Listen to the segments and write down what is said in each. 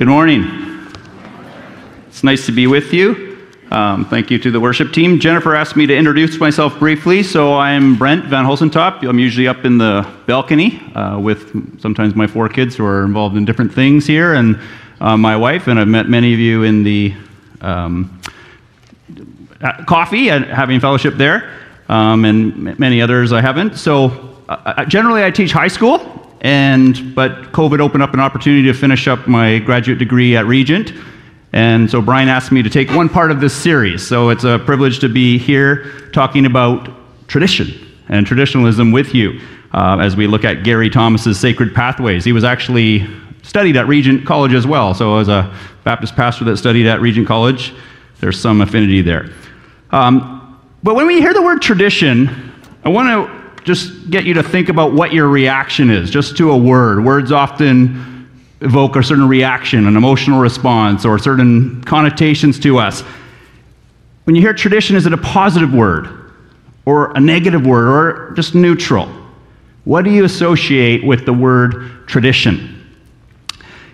Good morning. It's nice to be with you. Um, thank you to the worship team. Jennifer asked me to introduce myself briefly, so I'm Brent Van Hosentop. I'm usually up in the balcony uh, with sometimes my four kids who are involved in different things here, and uh, my wife, and I've met many of you in the um, coffee and having fellowship there, um, and many others I haven't. So uh, generally, I teach high school, and but COVID opened up an opportunity to finish up my graduate degree at Regent. And so Brian asked me to take one part of this series. So it's a privilege to be here talking about tradition and traditionalism with you uh, as we look at Gary Thomas's Sacred Pathways. He was actually studied at Regent College as well. So as a Baptist pastor that studied at Regent College, there's some affinity there. Um, but when we hear the word tradition, I want to just get you to think about what your reaction is, just to a word. Words often evoke a certain reaction, an emotional response, or certain connotations to us. When you hear tradition, is it a positive word, or a negative word, or just neutral? What do you associate with the word tradition?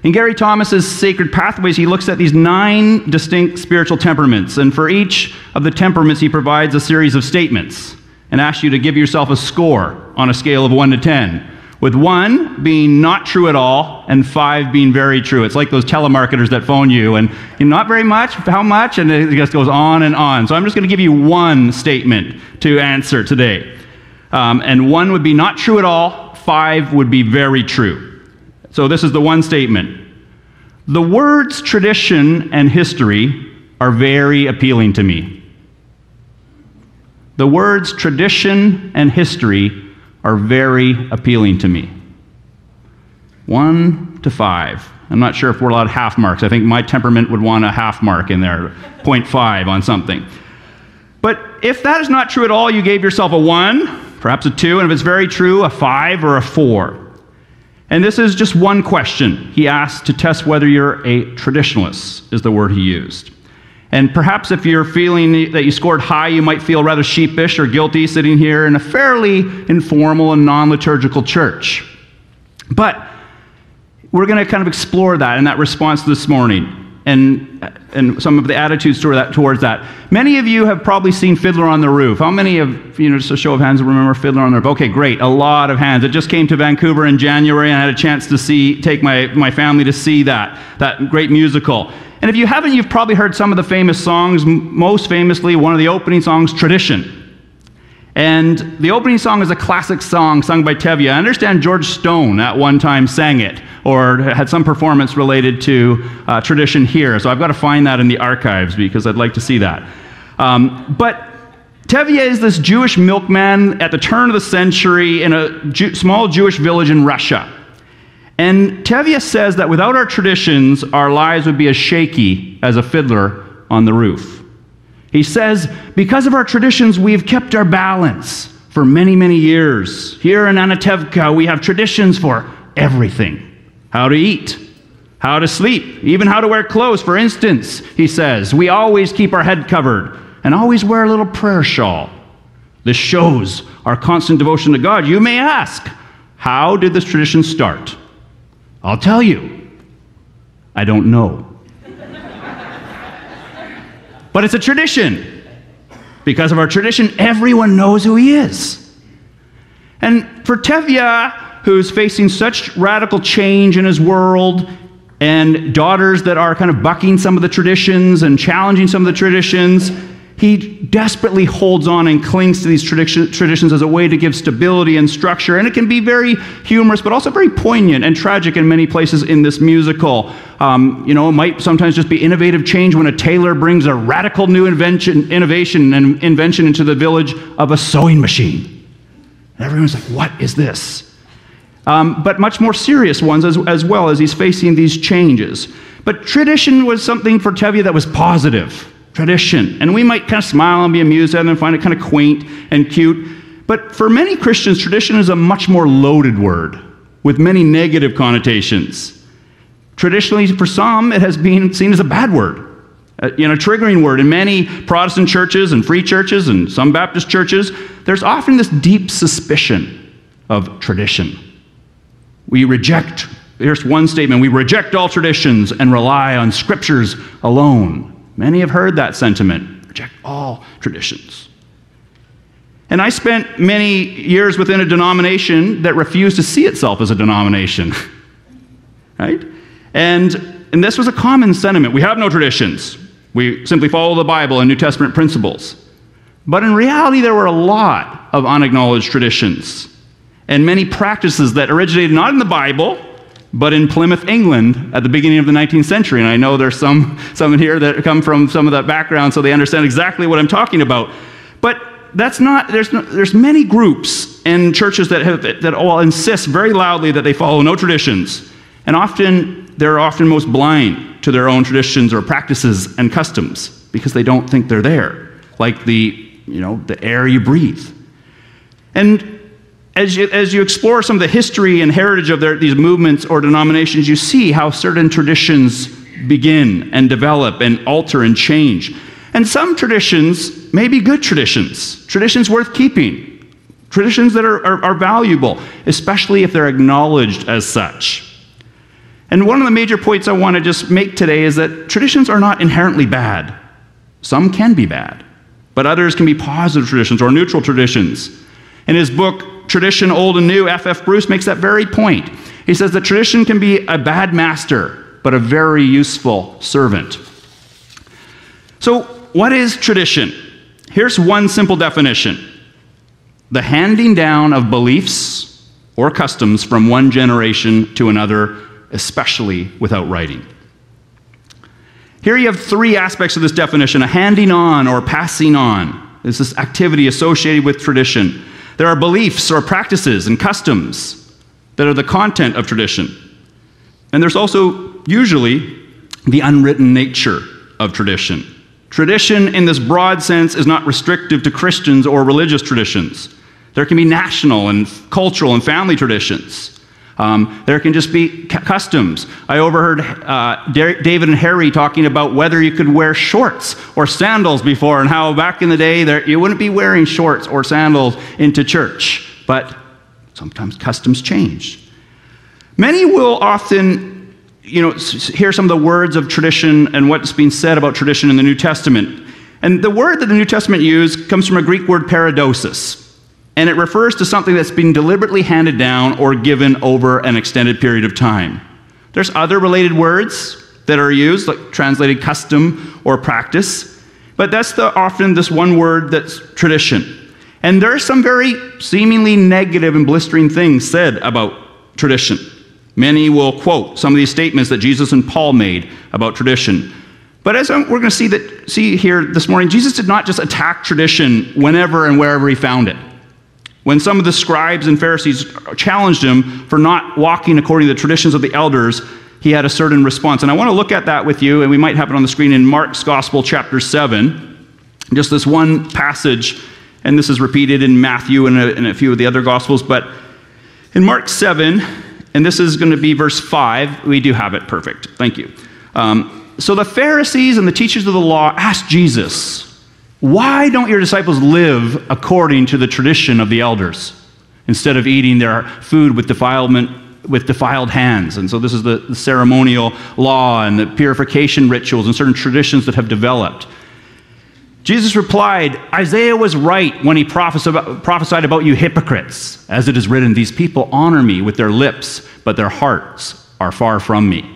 In Gary Thomas's Sacred Pathways, he looks at these nine distinct spiritual temperaments, and for each of the temperaments, he provides a series of statements and asks you to give yourself a score on a scale of 1 to 10, with 1 being not true at all and 5 being very true. It's like those telemarketers that phone you and you know, not very much, how much, and it just goes on and on. So I'm just going to give you one statement to answer today. Um, and 1 would be not true at all, 5 would be very true. So this is the one statement. The words tradition and history are very appealing to me. The words tradition and history are very appealing to me. One to five. I'm not sure if we're allowed half marks. I think my temperament would want a half mark in there, 0.5 on something. But if that is not true at all, you gave yourself a one, perhaps a two, and if it's very true, a five or a four. And this is just one question he asked to test whether you're a traditionalist, is the word he used. And perhaps if you're feeling that you scored high, you might feel rather sheepish or guilty sitting here in a fairly informal and non liturgical church. But we're going to kind of explore that in that response this morning and, and some of the attitudes toward that, towards that. Many of you have probably seen Fiddler on the Roof. How many of, you know, just a show of hands remember Fiddler on the Roof? Okay, great. A lot of hands. It just came to Vancouver in January and I had a chance to see, take my, my family to see that, that great musical. And if you haven't, you've probably heard some of the famous songs, most famously, one of the opening songs, Tradition. And the opening song is a classic song sung by Tevye. I understand George Stone at one time sang it or had some performance related to uh, tradition here. So I've got to find that in the archives because I'd like to see that. Um, but Tevye is this Jewish milkman at the turn of the century in a Jew- small Jewish village in Russia. And Tevye says that without our traditions, our lives would be as shaky as a fiddler on the roof. He says, because of our traditions, we've kept our balance for many, many years. Here in Anatevka, we have traditions for everything how to eat, how to sleep, even how to wear clothes. For instance, he says, we always keep our head covered and always wear a little prayer shawl. This shows our constant devotion to God. You may ask, how did this tradition start? I'll tell you. I don't know. but it's a tradition. Because of our tradition, everyone knows who he is. And for Tevye, who's facing such radical change in his world, and daughters that are kind of bucking some of the traditions and challenging some of the traditions, he desperately holds on and clings to these tradition, traditions as a way to give stability and structure. And it can be very humorous, but also very poignant and tragic in many places in this musical. Um, you know, it might sometimes just be innovative change when a tailor brings a radical new invention, innovation and invention into the village of a sewing machine. And everyone's like, what is this? Um, but much more serious ones as, as well as he's facing these changes. But tradition was something for Tevye that was positive tradition. And we might kind of smile and be amused at it and find it kind of quaint and cute. But for many Christians, tradition is a much more loaded word with many negative connotations. Traditionally, for some, it has been seen as a bad word, a, you know, triggering word. In many Protestant churches and free churches and some Baptist churches, there's often this deep suspicion of tradition. We reject here's one statement we reject all traditions and rely on scriptures alone. Many have heard that sentiment reject all traditions. And I spent many years within a denomination that refused to see itself as a denomination. right? And, and this was a common sentiment. We have no traditions. We simply follow the Bible and New Testament principles. But in reality, there were a lot of unacknowledged traditions and many practices that originated not in the Bible, but in Plymouth, England at the beginning of the 19th century. And I know there's some, some in here that come from some of that background, so they understand exactly what I'm talking about. But that's not, there's, no, there's many groups and churches that, have, that all insist very loudly that they follow no traditions. And often, they're often most blind to their own traditions or practices and customs because they don't think they're there, like the, you know, the air you breathe. And as you, as you explore some of the history and heritage of their, these movements or denominations, you see how certain traditions begin and develop and alter and change. And some traditions may be good traditions, traditions worth keeping, traditions that are, are, are valuable, especially if they're acknowledged as such. And one of the major points I want to just make today is that traditions are not inherently bad. Some can be bad, but others can be positive traditions or neutral traditions. In his book, Tradition Old and New, F.F. Bruce makes that very point. He says that tradition can be a bad master, but a very useful servant. So, what is tradition? Here's one simple definition the handing down of beliefs or customs from one generation to another, especially without writing. Here you have three aspects of this definition a handing on or passing on. Is this activity associated with tradition. There are beliefs or practices and customs that are the content of tradition. And there's also usually the unwritten nature of tradition. Tradition, in this broad sense, is not restrictive to Christians or religious traditions. There can be national and cultural and family traditions. Um, there can just be customs. I overheard uh, David and Harry talking about whether you could wear shorts or sandals before, and how back in the day there, you wouldn't be wearing shorts or sandals into church. But sometimes customs change. Many will often, you know, hear some of the words of tradition and what's being said about tradition in the New Testament. And the word that the New Testament used comes from a Greek word paradosis and it refers to something that's been deliberately handed down or given over an extended period of time. There's other related words that are used, like translated custom or practice, but that's the, often this one word that's tradition. And there are some very seemingly negative and blistering things said about tradition. Many will quote some of these statements that Jesus and Paul made about tradition. But as we're going to see, see here this morning, Jesus did not just attack tradition whenever and wherever he found it when some of the scribes and Pharisees challenged him for not walking according to the traditions of the elders, he had a certain response. And I want to look at that with you, and we might have it on the screen in Mark's Gospel, chapter 7. Just this one passage, and this is repeated in Matthew and a, and a few of the other Gospels, but in Mark 7, and this is going to be verse 5, we do have it perfect. Thank you. Um, so the Pharisees and the teachers of the law asked Jesus, why don't your disciples live according to the tradition of the elders instead of eating their food with defilement with defiled hands? And so this is the, the ceremonial law and the purification rituals and certain traditions that have developed. Jesus replied, Isaiah was right when he prophesied about you hypocrites, as it is written, These people honor me with their lips, but their hearts are far from me.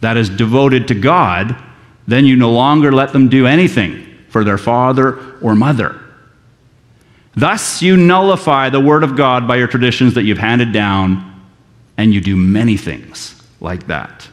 that is devoted to God, then you no longer let them do anything for their father or mother. Thus, you nullify the word of God by your traditions that you've handed down, and you do many things like that.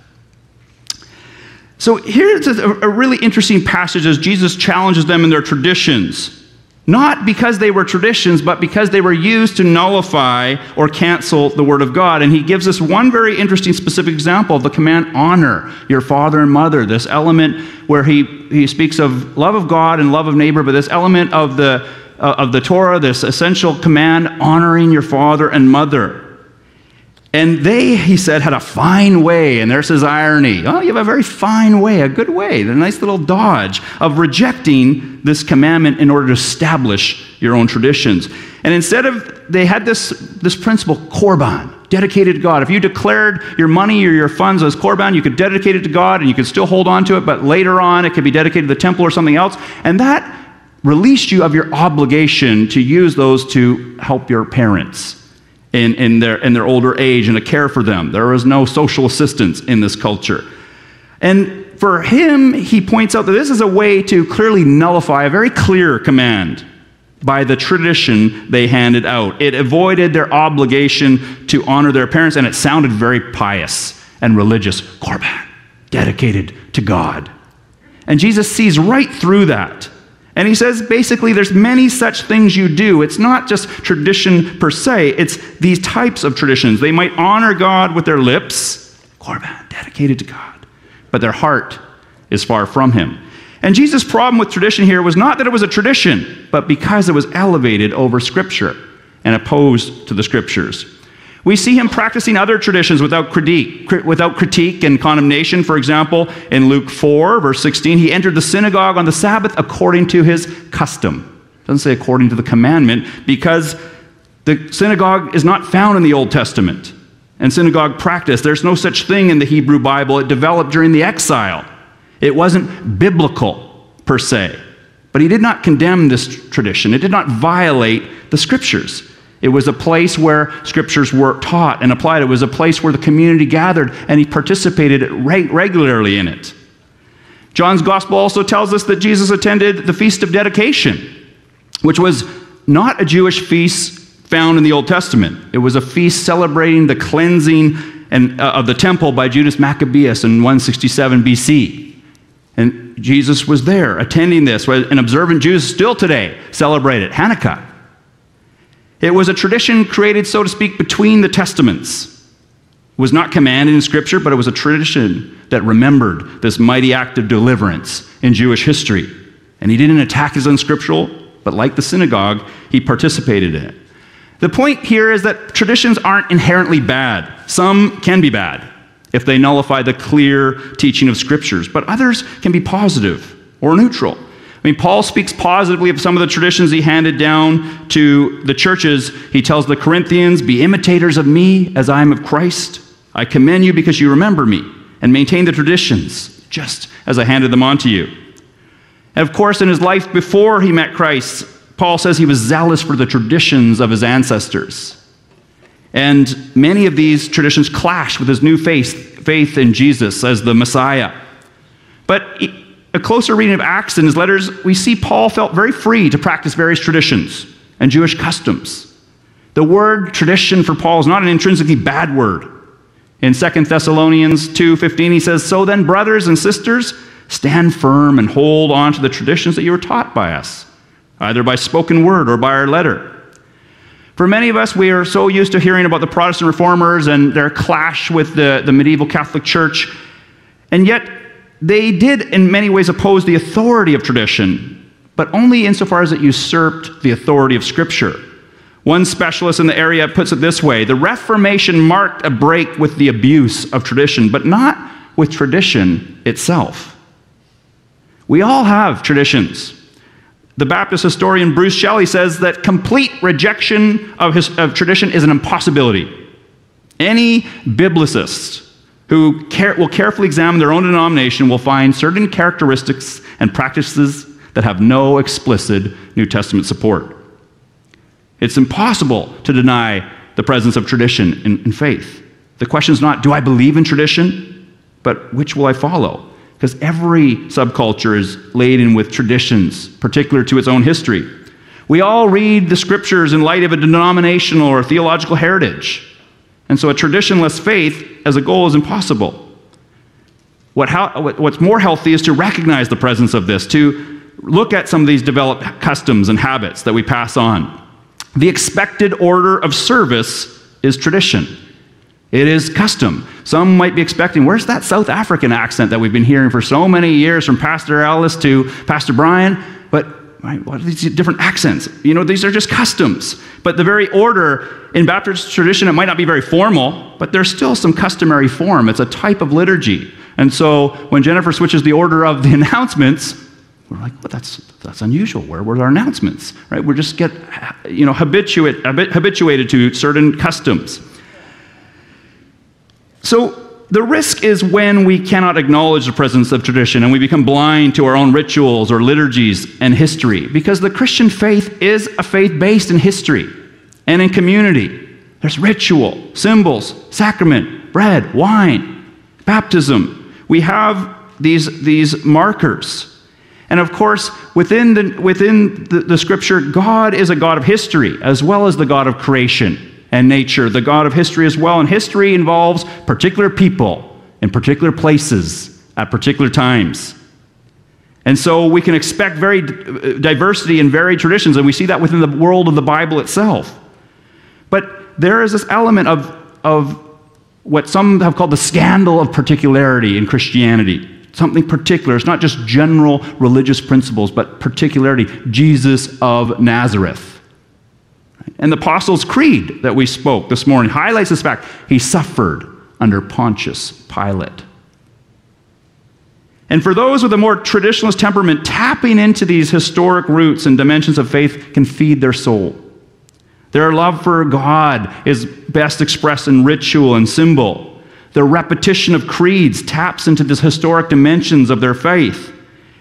So, here's a, really interesting passage as Jesus challenges them in their traditions. Not because they were traditions, but because they were used to nullify or cancel the Word of God. And he gives us one very interesting specific example of the command honor your father and mother, this element where he, he speaks of love of God and love of neighbor, but this element of the, uh, of the Torah, this essential command honoring your father and mother. And they, he said, had a fine way, and there's his irony. Oh, you have a very fine way, a good way, a nice little dodge of rejecting this commandment in order to establish your own traditions. And instead of, they had this, this principle, korban, dedicated to God. If you declared your money or your funds as korban, you could dedicate it to God and you could still hold on to it, but later on it could be dedicated to the temple or something else. And that released you of your obligation to use those to help your parents in, in, their, in their older age and to care for them. There was no social assistance in this culture. And for him, he points out that this is a way to clearly nullify a very clear command by the tradition they handed out. It avoided their obligation to honor their parents, and it sounded very pious and religious. Korban, dedicated to God. And Jesus sees right through that. And he says basically there's many such things you do. It's not just tradition per se, it's these types of traditions. They might honor God with their lips, korban, dedicated to God, but their heart is far from him. And Jesus' problem with tradition here was not that it was a tradition, but because it was elevated over Scripture and opposed to the Scriptures. We see him practicing other traditions without critique, without critique and condemnation. For example, in Luke 4, verse 16, he entered the synagogue on the Sabbath according to his custom. It doesn't say according to the commandment, because the synagogue is not found in the Old Testament. And synagogue practice, there's no such thing in the Hebrew Bible. It developed during the exile. It wasn't biblical per se. But he did not condemn this tradition, it did not violate the scriptures. It was a place where scriptures were taught and applied. It was a place where the community gathered, and he participated regularly in it. John's gospel also tells us that Jesus attended the Feast of Dedication, which was not a Jewish feast found in the Old Testament. It was a feast celebrating the cleansing and, uh, of the temple by Judas Maccabeus in 167 BC. And Jesus was there attending this, and observant Jews still today celebrate it, Hanukkah. It was a tradition created, so to speak, between the testaments. It was not commanded in Scripture, but it was a tradition that remembered this mighty act of deliverance in Jewish history. And he didn't attack his unscriptural, but like the synagogue, he participated in it. The point here is that traditions aren't inherently bad. Some can be bad if they nullify the clear teaching of scriptures, but others can be positive or neutral. I mean, Paul speaks positively of some of the traditions he handed down to the churches. He tells the Corinthians, Be imitators of me as I am of Christ. I commend you because you remember me and maintain the traditions, just as I handed them on to you. And of course, in his life before he met Christ, Paul says he was zealous for the traditions of his ancestors. And many of these traditions clash with his new faith, faith in Jesus as the Messiah. But a closer reading of Acts and his letters, we see Paul felt very free to practice various traditions and Jewish customs. The word tradition for Paul is not an intrinsically bad word. In 2 Thessalonians 2:15 he says, "So then brothers and sisters, stand firm and hold on to the traditions that you were taught by us, either by spoken word or by our letter." For many of us, we are so used to hearing about the Protestant reformers and their clash with the, the medieval Catholic Church, and yet they did, in many ways, oppose the authority of tradition, but only insofar as it usurped the authority of Scripture. One specialist in the area puts it this way The Reformation marked a break with the abuse of tradition, but not with tradition itself. We all have traditions. The Baptist historian Bruce Shelley says that complete rejection of, his, of tradition is an impossibility. Any biblicist who care, will carefully examine their own denomination will find certain characteristics and practices that have no explicit New Testament support. It's impossible to deny the presence of tradition in, in faith. The question is not, do I believe in tradition? But which will I follow? Because every subculture is laden with traditions, particular to its own history. We all read the scriptures in light of a denominational or theological heritage. And so a traditionless faith as a goal is impossible. What how, what's more healthy is to recognize the presence of this, to look at some of these developed customs and habits that we pass on. The expected order of service is tradition. It is custom. Some might be expecting, where's that South African accent that we've been hearing for so many years from Pastor Ellis to Pastor Brian? But right, what are these different accents? You know, these are just customs. But the very order in Baptist tradition, it might not be very formal, but there's still some customary form. It's a type of liturgy. And so when Jennifer switches the order of the announcements, we're like, well, that's, that's unusual. Where were our announcements? Right? We just get, you know, habituate, habituated to certain customs. So the risk is when we cannot acknowledge the presence of tradition and we become blind to our own rituals or liturgies and history. Because the Christian faith is a faith based in history and in community. There's ritual, symbols, sacrament, bread, wine, baptism. We have these, these markers. And of course, within, the, within the, the scripture, God is a God of history as well as the God of creation and nature, the God of history as well. And history involves particular people in particular places at particular times. And so we can expect very uh, diversity and varied traditions, and we see that within the world of the Bible itself. But there is this element of, of what some have called the scandal of particularity in Christianity. Something particular. It's not just general religious principles, but particularity. Jesus of Nazareth. And the Apostles' Creed that we spoke this morning highlights this fact. He suffered under Pontius Pilate. And for those with a more traditionalist temperament, tapping into these historic roots and dimensions of faith can feed their soul. Their love for God is best expressed in ritual and symbol. The repetition of creeds taps into these historic dimensions of their faith.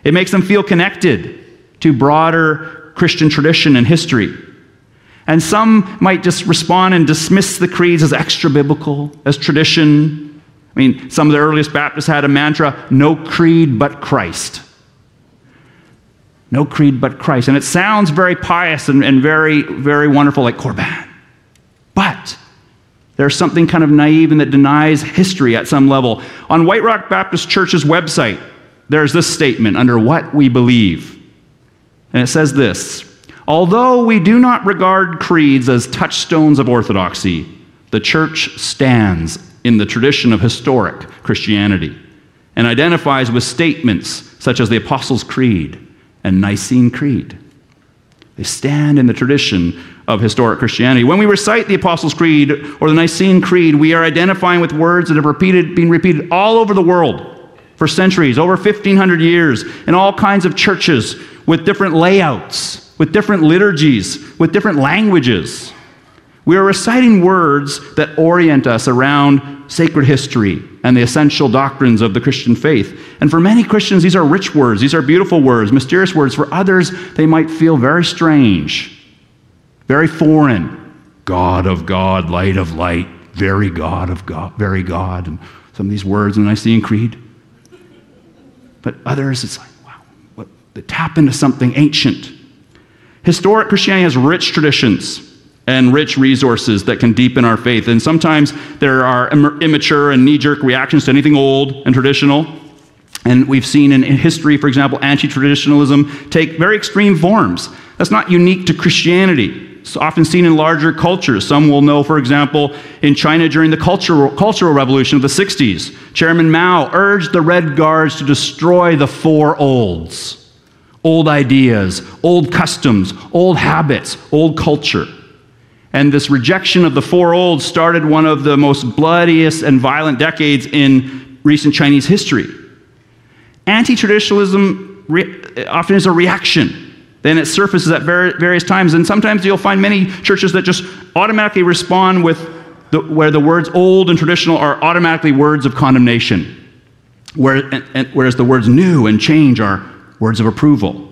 It makes them feel connected to broader Christian tradition and history. And some might just respond and dismiss the creeds as extra biblical, as tradition. I mean, some of the earliest Baptists had a mantra no creed but Christ. No creed but Christ. And it sounds very pious and, and very, very wonderful, like Corban. But there's something kind of naive and that denies history at some level. On White Rock Baptist Church's website, there's this statement under what we believe. And it says this Although we do not regard creeds as touchstones of orthodoxy, the church stands in the tradition of historic Christianity and identifies with statements such as the Apostles' Creed and Nicene Creed. They stand in the tradition of historic Christianity. When we recite the Apostles' Creed or the Nicene Creed, we are identifying with words that have repeated, been repeated all over the world for centuries, over 1,500 years, in all kinds of churches with different layouts with different liturgies, with different languages. We are reciting words that orient us around sacred history and the essential doctrines of the Christian faith. And for many Christians, these are rich words, these are beautiful words, mysterious words. For others, they might feel very strange, very foreign. God of God, light of light, very God of God, very God. And some of these words in the Nicene Creed. But others, it's like, wow, what, they tap into something ancient Historic Christianity has rich traditions and rich resources that can deepen our faith. And sometimes there are immature and knee jerk reactions to anything old and traditional. And we've seen in history, for example, anti traditionalism take very extreme forms. That's not unique to Christianity. It's often seen in larger cultures. Some will know, for example, in China during the Cultural, cultural Revolution of the 60s, Chairman Mao urged the Red Guards to destroy the four olds old ideas, old customs, old habits, old culture. And this rejection of the four olds started one of the most bloodiest and violent decades in recent Chinese history. Anti traditionalism re- often is a reaction. Then it surfaces at various times, and sometimes you'll find many churches that just automatically respond with the, where the words old and traditional are automatically words of condemnation, where, and, and, whereas the words new and change are words of approval.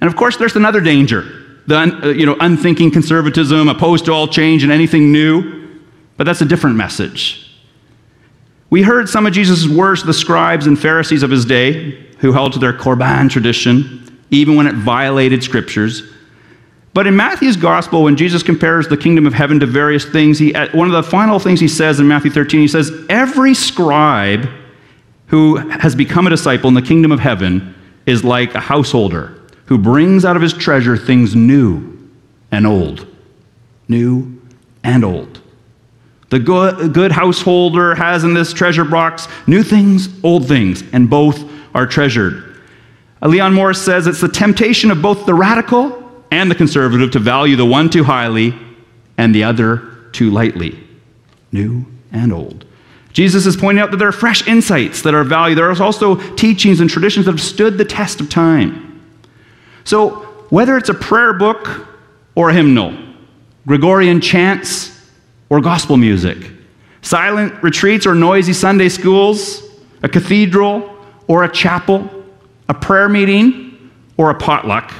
And of course, there's another danger the uh, you know, unthinking conservatism, opposed to all change and anything new. But that's a different message. We heard some of Jesus' words to the scribes and Pharisees of his day, who held to their Korban tradition, even when it violated scriptures. But in Matthew's gospel, when Jesus compares the kingdom of heaven to various things, he, one of the final things he says in Matthew 13, he says, Every scribe who has become a disciple in the kingdom of heaven is like a householder who brings out of his treasure things new and old. New and old. The good, good householder has in this treasure box new things, old things, and both are treasured. Leon Morris says it's the temptation of both the radical and the conservative to value the one too highly and the other too lightly. New and old. Jesus is pointing out that there are fresh insights that are valued. There are also teachings and traditions that have stood the test of time. So, whether it's a prayer book or a hymnal, Gregorian chants or gospel music, silent retreats or noisy Sunday schools, a cathedral or a chapel, a prayer meeting or a potluck,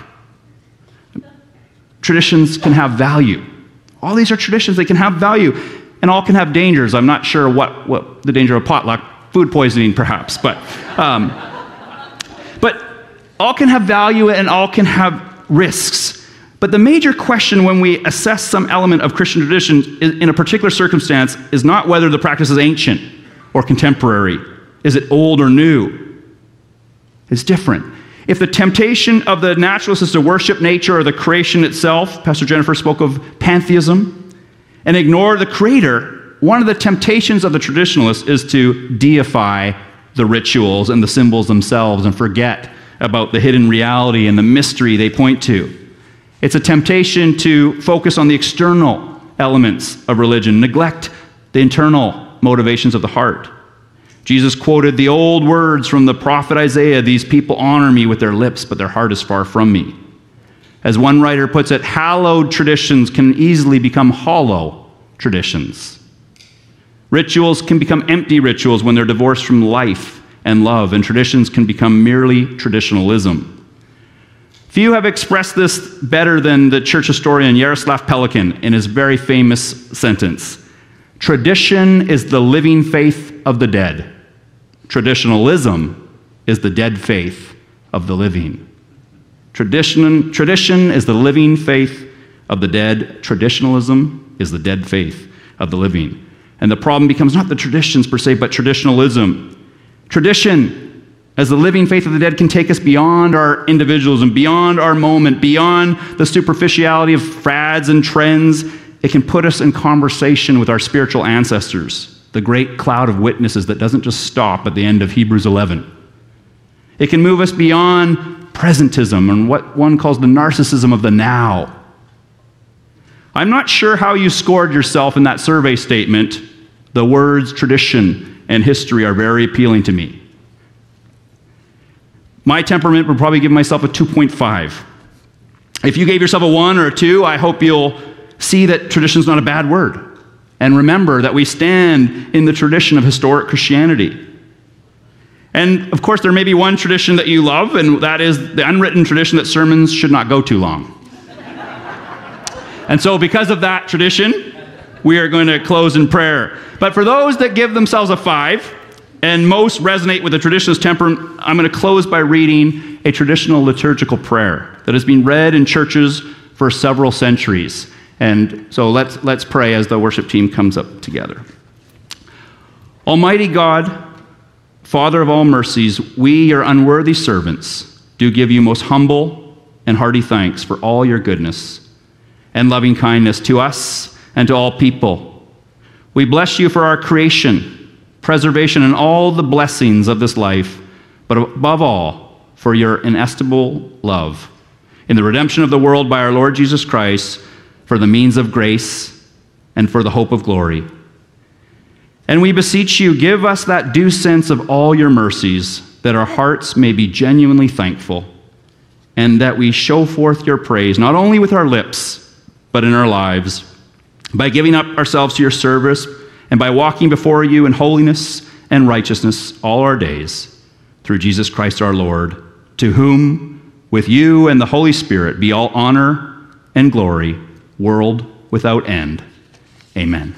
traditions can have value. All these are traditions, they can have value, and all can have dangers. I'm not sure what, what the danger of potluck, food poisoning perhaps, but, um, but all can have value and all can have risks. But the major question when we assess some element of Christian tradition in a particular circumstance is not whether the practice is ancient or contemporary. Is it old or new? It's different. If the temptation of the naturalist is to worship nature or the creation itself, Pastor Jennifer spoke of pantheism, and ignore the creator, one of the temptations of the traditionalist is to deify the rituals and the symbols themselves and forget about the hidden reality and the mystery they point to. It's a temptation to focus on the external elements of religion, neglect the internal motivations of the heart. Jesus quoted the old words from the prophet Isaiah These people honor me with their lips, but their heart is far from me. As one writer puts it, hallowed traditions can easily become hollow traditions. Rituals can become empty rituals when they're divorced from life and love, and traditions can become merely traditionalism. Few have expressed this better than the church historian Jaroslav Pelikan in his very famous sentence Tradition is the living faith of the dead. Traditionalism is the dead faith of the living. Tradition, tradition is the living faith of the dead. Traditionalism is the dead faith of the living. And the problem becomes not the traditions per se, but traditionalism. Tradition as the living faith of the dead can take us beyond our individualism, beyond our moment, beyond the superficiality of fads and trends. It can put us in conversation with our spiritual ancestors, the great cloud of witnesses that doesn't just stop at the end of Hebrews 11. It can move us beyond presentism and what one calls the narcissism of the now. I'm not sure how you scored yourself in that survey statement. The words tradition and history are very appealing to me. My temperament would probably give myself a 2.5. If you gave yourself a 1 or a 2, I hope you'll see that tradition is not a bad word. And remember that we stand in the tradition of historic Christianity. And of course, there may be one tradition that you love, and that is the unwritten tradition that sermons should not go too long. And so, because of that tradition, we are going to close in prayer. But for those that give themselves a five, and most resonate with the traditionalist temperament, I'm going to close by reading a traditional liturgical prayer that has been read in churches for several centuries. And so let's, let's pray as the worship team comes up together. Almighty God, Father of all mercies, we, your unworthy servants, do give you most humble and hearty thanks for all your goodness and loving kindness to us and to all people. We bless you for our creation preservation, and all the blessings of this life, but above all, for your inestimable love. In the redemption of the world by our Lord Jesus Christ, for the means of grace and for the hope of glory. And we beseech you, give us that due sense of all your mercies, that our hearts may be genuinely thankful, and that we show forth your praise, not only with our lips, but in our lives, by giving up ourselves to your service and by walking before you in holiness and righteousness all our days, through Jesus Christ our Lord, to whom, with you and the Holy Spirit, be all honor and glory, world without end. Amen.